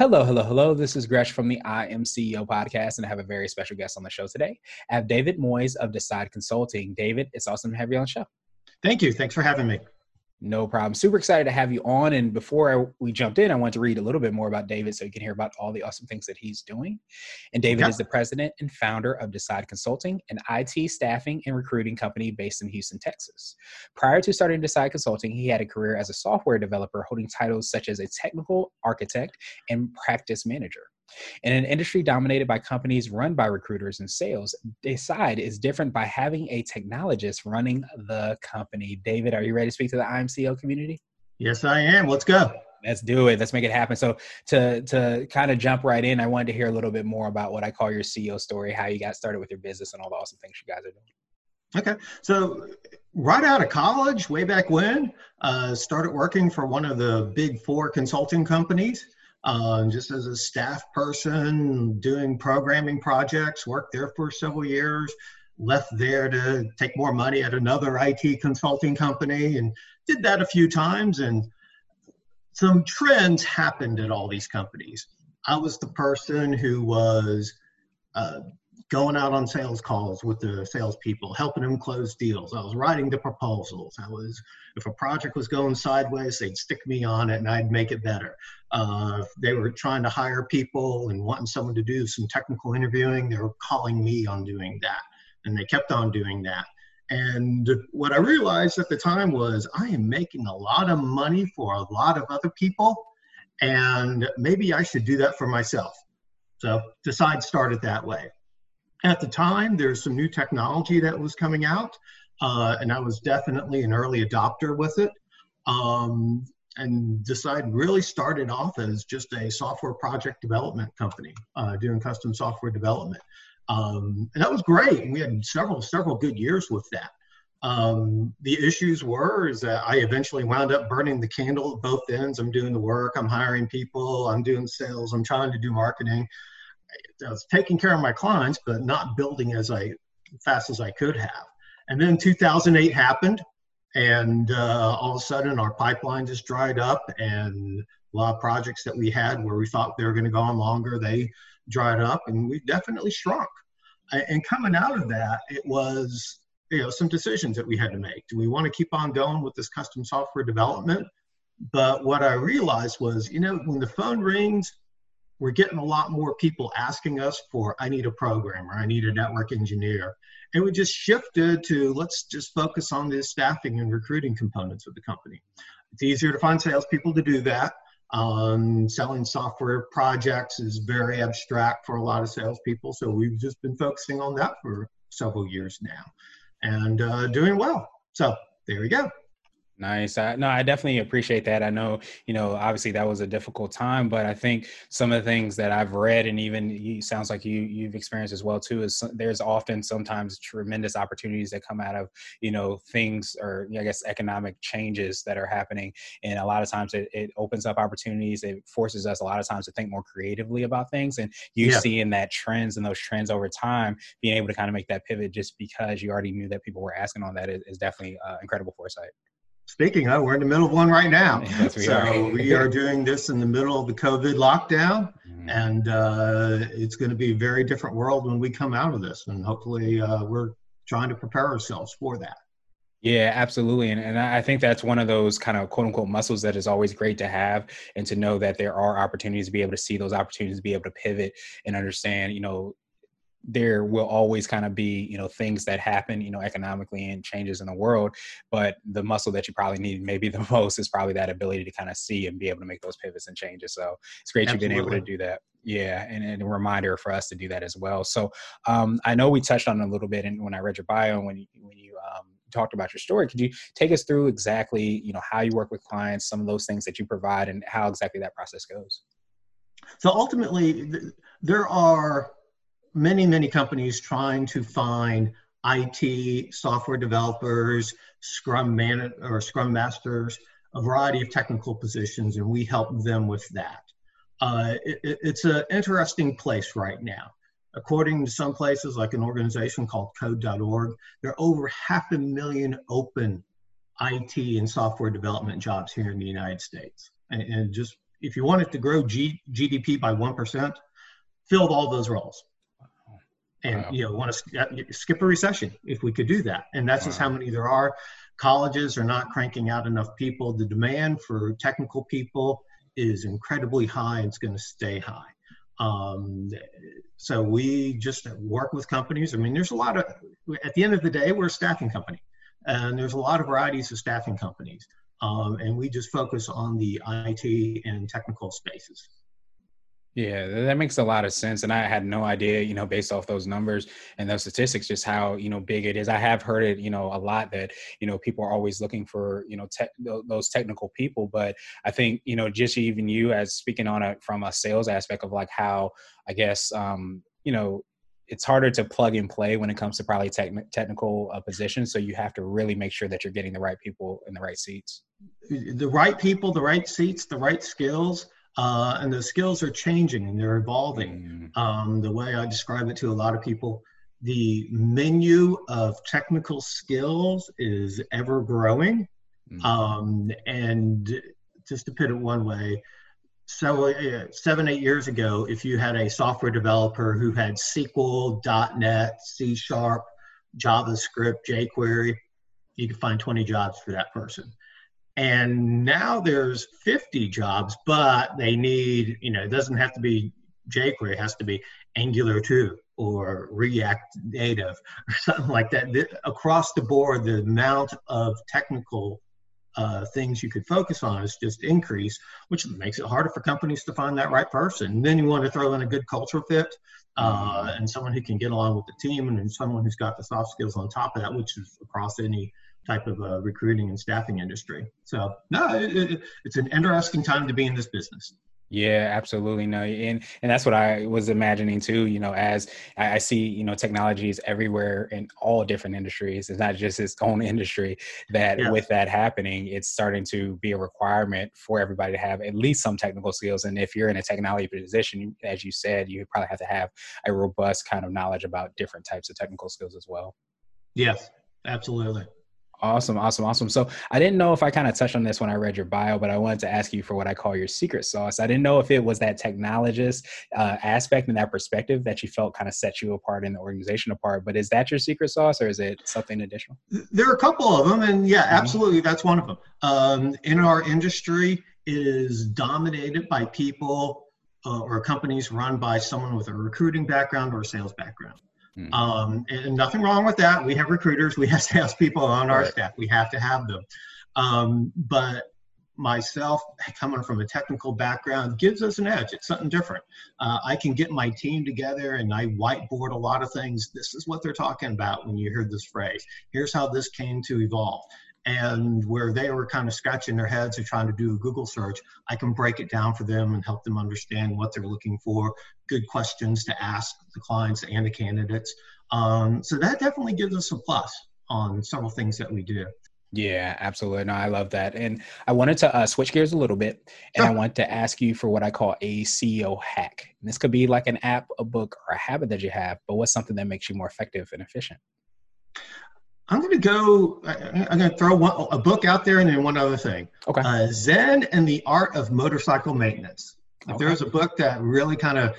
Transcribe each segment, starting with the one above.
Hello, hello, hello. This is Gresh from the I Am CEO podcast, and I have a very special guest on the show today. I have David Moyes of Decide Consulting. David, it's awesome to have you on the show. Thank you. Thanks for having me. No problem. Super excited to have you on. And before I, we jumped in, I want to read a little bit more about David so you can hear about all the awesome things that he's doing. And David is the president and founder of Decide Consulting, an IT staffing and recruiting company based in Houston, Texas. Prior to starting Decide Consulting, he had a career as a software developer holding titles such as a technical architect and practice manager. In an industry dominated by companies run by recruiters and sales, Decide is different by having a technologist running the company. David, are you ready to speak to the I Am CEO community? Yes, I am. Let's go. Let's do it. Let's make it happen. So to to kind of jump right in, I wanted to hear a little bit more about what I call your CEO story, how you got started with your business and all the awesome things you guys are doing. Okay. So right out of college, way back when, uh, started working for one of the big four consulting companies uh, just as a staff person doing programming projects, worked there for several years, left there to take more money at another IT consulting company and did that a few times. And some trends happened at all these companies. I was the person who was uh, going out on sales calls with the salespeople, helping them close deals. I was writing the proposals. I was, if a project was going sideways, they'd stick me on it and I'd make it better. Uh, if they were trying to hire people and wanting someone to do some technical interviewing, they were calling me on doing that. And they kept on doing that. And what I realized at the time was I am making a lot of money for a lot of other people, and maybe I should do that for myself. So decide started that way at the time, there's some new technology that was coming out, uh, and I was definitely an early adopter with it. Um, and Decide really started off as just a software project development company uh, doing custom software development. Um, and that was great. And we had several, several good years with that. Um, the issues were is that I eventually wound up burning the candle at both ends. I'm doing the work, I'm hiring people, I'm doing sales, I'm trying to do marketing. I was taking care of my clients, but not building as I fast as I could have. And then 2008 happened, and uh, all of a sudden our pipeline just dried up, and a lot of projects that we had where we thought they were going to go on longer, they dried up, and we definitely shrunk. And coming out of that, it was you know some decisions that we had to make. Do we want to keep on going with this custom software development? But what I realized was, you know, when the phone rings we're getting a lot more people asking us for i need a programmer. I need a network engineer. And we just shifted to let's just focus on the staffing and recruiting components of the company. It's easier to find salespeople to do that. Um, selling software projects is very abstract for a lot of salespeople so we've just been focusing on that for several years now. And uh, doing well. So there we go Nice. I, no, I definitely appreciate that. I know, you know, obviously that was a difficult time, but I think some of the things that I've read and even you, sounds like you you've experienced as well too is there's often sometimes tremendous opportunities that come out of you know things or I guess economic changes that are happening, and a lot of times it, it opens up opportunities. It forces us a lot of times to think more creatively about things, and you yeah. see in that trends and those trends over time, being able to kind of make that pivot just because you already knew that people were asking on that is, is definitely uh, incredible foresight. Speaking of, we're in the middle of one right now. Yes, we so are. we are doing this in the middle of the COVID lockdown, mm-hmm. and uh, it's going to be a very different world when we come out of this. And hopefully, uh, we're trying to prepare ourselves for that. Yeah, absolutely. And, and I think that's one of those kind of quote unquote muscles that is always great to have and to know that there are opportunities to be able to see those opportunities, to be able to pivot and understand, you know, there will always kind of be you know things that happen you know economically and changes in the world but the muscle that you probably need maybe the most is probably that ability to kind of see and be able to make those pivots and changes so it's great Absolutely. you've been able to do that. Yeah and, and, a reminder for us to do that as well. So um, i know we touched on a little bit and when i read your bio and when you when you um, talked about your story. Could you take us through exactly you know how you work with clients some of those things that you provide and how exactly that process goes? So ultimately there are many, many companies trying to find IT software developers, Scrum man or Scrum masters, a variety of technical positions, and we help them with that. Uh, it, it's an interesting place right now. According to some places, like an organization called Code.org, there are over half a million open IT and software development jobs here in the United States. And, and just if you wanted to grow G, GDP by 1%, filled all those roles. And wow. you know, want to skip a recession if we could do that. And that's wow. just how many there are. Colleges are not cranking out enough people. The demand for technical people is incredibly high and it's going to stay high. Um, so we just work with companies. I mean, there's a lot of, at the end of the day, we're a staffing company. And there's a lot of varieties of staffing companies. Um, and we just focus on the IT and technical spaces. Yeah, that makes a lot of sense. And I had no idea, you know, based off those numbers and those statistics, just how, you know, big it is. I have heard it, you know, a lot that, you know, people are always looking for, you know, te- those technical people. But I think, you know, just even you as speaking on it from a sales aspect of like how, I guess, um, you know, it's harder to plug and play when it comes to probably tech- technical uh, positions. So you have to really make sure that you're getting the right people in the right seats. The right people, the right seats, the right skills. Uh, and the skills are changing and they're evolving. Mm. Um, the way I describe it to a lot of people, the menu of technical skills is ever growing. Mm. Um, and just to put it one way, so uh, seven eight years ago if you had a software developer who had sql net c sharp javascript jquery you could find 20 jobs for that person and now there's 50 jobs but they need you know it doesn't have to be jquery it has to be angular 2 or react native or something like that across the board the amount of technical uh, things you could focus on is just increase, which makes it harder for companies to find that right person. And then you want to throw in a good cultural fit uh, mm-hmm. and someone who can get along with the team and, and someone who's got the soft skills on top of that, which is across any type of uh, recruiting and staffing industry. So, no, it, it, it's an interesting time to be in this business. Yeah, absolutely. No, and and that's what I was imagining too. You know, as I, see, you know, technology is everywhere in all different industries. It's not just its own industry. That yeah. with that happening, it's starting to be a requirement for everybody to have at least some technical skills. And if you're in a technology position, as you said, you probably have to have a robust kind of knowledge about different types of technical skills as well. Yes, absolutely. Awesome, awesome, awesome. So I didn't know if I kind of touched on this when I read your bio, but I wanted to ask you for what I call your secret sauce. I didn't know if it was that technologist uh, aspect and that perspective that you felt kind of set you apart in the organization apart. But is that your secret sauce, or is it something additional? There are a couple of them, and yeah, mm-hmm. absolutely, that's one of them. Um, in our industry, is dominated by people uh, or companies run by someone with a recruiting background or a sales background. Mm-hmm. Um, and nothing wrong with that. We have recruiters, we have salespeople on our right. staff. We have to have them. Um, but myself, coming from a technical background, gives us an edge. It's something different. Uh, I can get my team together and I whiteboard a lot of things. This is what they're talking about when you hear this phrase. Here's how this came to evolve and where they were kind of scratching their heads or trying to do a Google search, I can break it down for them and help them understand what they're looking for, good questions to ask the clients and the candidates. Um, so that definitely gives us a plus on several things that we do. Yeah, absolutely. No, I love that. And I wanted to uh, switch gears a little bit and sure. I want to ask you for what I call a CEO hack. And this could be like an app, a book, or a habit that you have, but what's something that makes you more effective and efficient? I'm going to go. I'm going to throw one, a book out there and then one other thing. Okay. Uh, Zen and the Art of Motorcycle Maintenance. If okay. there was a book that really kind of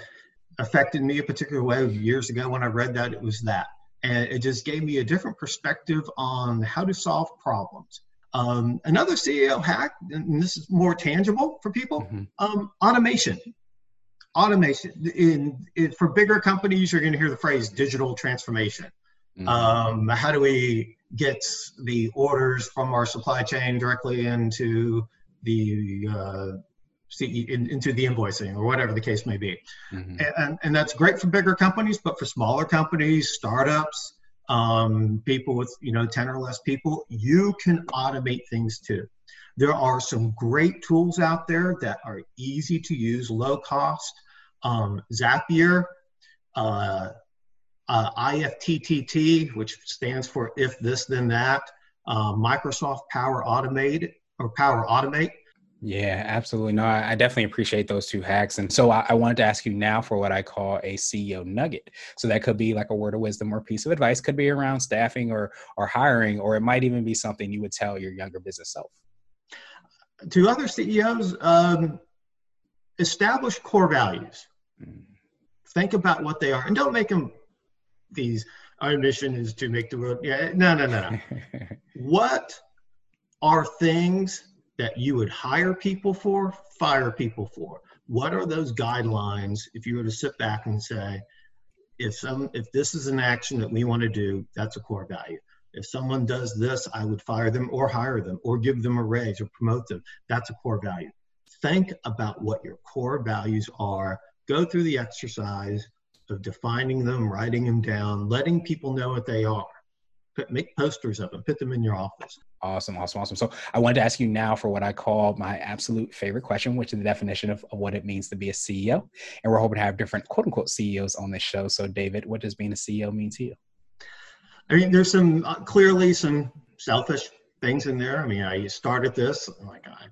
affected me a particular way years ago when I read that, it was that. And it just gave me a different perspective on how to solve problems. Um, another CEO hack, and this is more tangible for people, mm-hmm. um, automation. Automation. In, in, for bigger companies, you're going to hear the phrase digital transformation. Mm-hmm. Um, how do we get the orders from our supply chain directly into the uh, in, into the invoicing or whatever the case may be? Mm-hmm. And, and that's great for bigger companies, but for smaller companies, startups, um, people with you know 10 or less people, you can automate things too. There are some great tools out there that are easy to use, low cost. um, Zapier, uh, uh, IFTTT, which stands for if this then that, uh, Microsoft Power Automate or Power Automate. Yeah, absolutely. No, I, I definitely appreciate those two hacks. And so I, I, wanted to ask you now for what I call a CEO nugget. So that could be like a word of wisdom or piece of advice, could be around staffing or or hiring, or it might even be something you would tell your younger business self. To other CEOs, um, establish core values. Mm. Think about what they are, and don't make them these. Our mission is to make the world. Yeah, no, no, no. what are things that you would hire people for, fire people for? What are those guidelines if you were to sit back and say, if some if this is an action that we want to do, that's a core value. If someone does this, I would fire them or hire them or give them a raise or promote them. That's a core value. Think about what your core values are. Go through the exercise of defining them, writing them down, letting people know what they are put, make posters of them, put them in your office. Awesome, awesome, awesome. So I wanted to ask you now for what I call my absolute favorite question, which is the definition of, of what it means to be a CEO. And we're hoping to have different quote unquote CEOs on this show. So David, what does being a CEO mean to you? I mean, there's some uh, clearly some selfish things in there. I mean, I started this I'm like I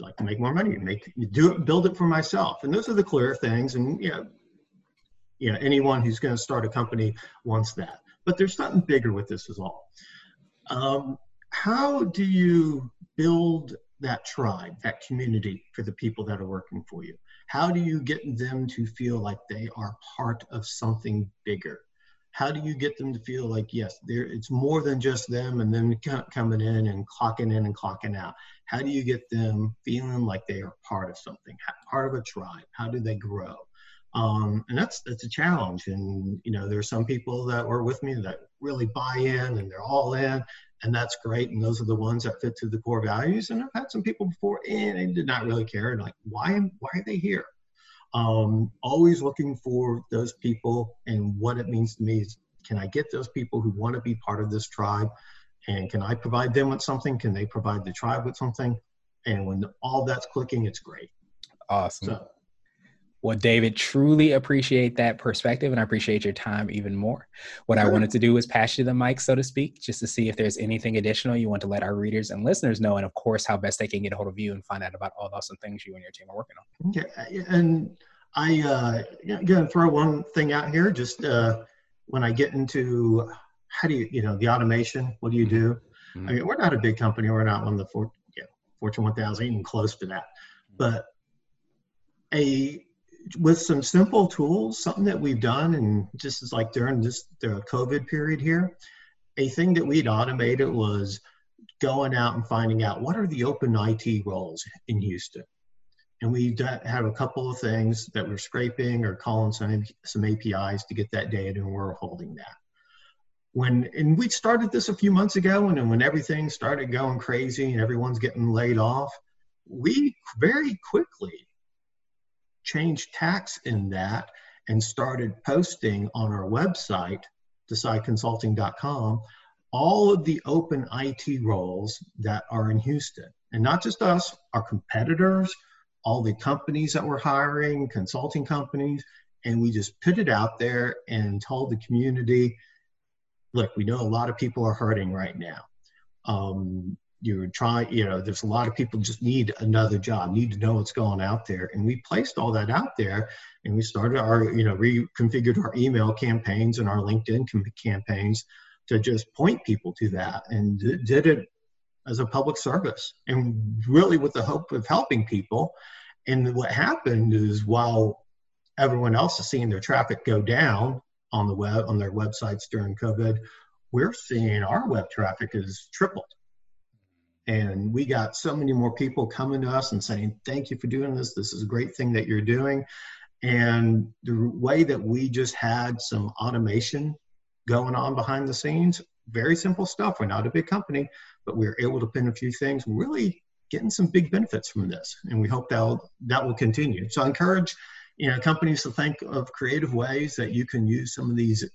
like to make more money, make do it, build it for myself, and those are the clear things. And you know, know, anyone who's going to start a company wants that. But there's something bigger with this as well. Um, how do you build that tribe, that community for the people that are working for you? How do you get them to feel like they are part of something bigger? How do you get them to feel like, yes, it's more than just them and then coming in and clocking in and clocking out? How do you get them feeling like they are part of something, part of a tribe? How do they grow? Um, and that's that's a challenge. And you know there's some people that were with me that really buy in and they're all in and that's great. And those are the ones that fit to the core values. And i've had some people before and they did not really care. And like why why are they here? Um, always looking for those people and what it means to me is can i get those people who want to be part of this tribe? And can i provide them with something? Can they provide the tribe with something? And when all that's clicking it's great. Awesome. So, well, David, truly appreciate that perspective and I appreciate your time even more. What sure. I wanted to do was pass you the mic, so to speak, just to see if there's anything additional you want to let our readers and listeners know, and of course, how best they can get a hold of you and find out about all the awesome things you and your team are working on. Okay. And I, uh, going to throw one thing out here. Just uh, when I get into how do you, you know, the automation, what do you do? Mm-hmm. I mean, we're not a big company. We're not one of the four, you know, Fortune 1000, even close to that. But a with some simple tools, something that we've done, and just like during this the COVID period here, a thing that we'd automated was going out and finding out what are the open IT roles in Houston. And we have a couple of things that we're scraping or calling some, some APIs to get that data, and we're holding that. When and we started this a few months ago, and when everything started going crazy and everyone's getting laid off, we very quickly changed tax in that and started posting on our website, decideconsulting.com, all of the open IT roles that are in Houston. And not just us, our competitors, all the companies that we're hiring, consulting companies, and we just put it out there and told the community, look, we know a lot of people are hurting right now. Um, you're trying, you know, there's a lot of people just need another job, need to know what's going out there. And we placed all that out there and we started our, you know, reconfigured our email campaigns and our LinkedIn campaigns to just point people to that and did it as a public service and really with the hope of helping people. And what happened is while everyone else is seeing their traffic go down on the web, on their websites during COVID, we're seeing our web traffic is tripled and we got so many more people coming to us and saying, Thank you for doing this. This is a great thing that you're doing. And the way that we just had some automation going on behind the scenes, very simple stuff. We're not a big company, but we are able to pin a few things, really getting some big benefits from this. And we hope that that will continue. So I encourage you know companies to think of creative ways that you can use some of these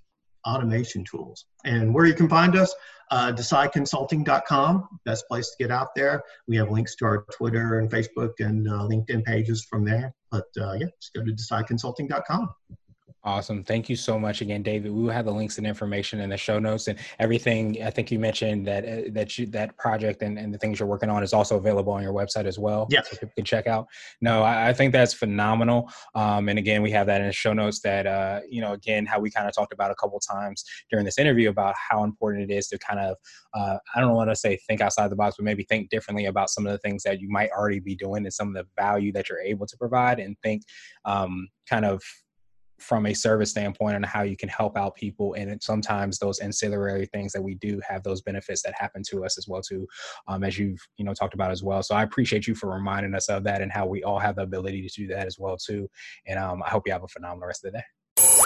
automation tools. And where you can find us, uh, decideconsulting.com, best place to get out there. We have links to our Twitter and Facebook and uh, LinkedIn pages from there. But uh, yeah, just go to decideconsulting.com. Awesome. Thank you so much again, David. We will have the links and information in the show notes and everything. I think you mentioned that uh, that you, that project and, and the things you're working on is also available on your website as well. Yes. So people can check out. No, I, I think that's phenomenal. Um, and again, we have that in the show notes that, uh, you know, again, how we kind of talked about a couple times during this interview about how important it is to kind of, uh, I don't want to say think outside the box, but maybe think differently about some of the things that you might already be doing and some of the value that you're able to provide and think um, kind of from a service standpoint on how you can help out people and sometimes those ancillary things that we do have those benefits that happen to us as well too um, as you've you know talked about as well. So i appreciate you for reminding us of that and how we all have the ability to do that as well too and um, i hope you have a phenomenal rest of the day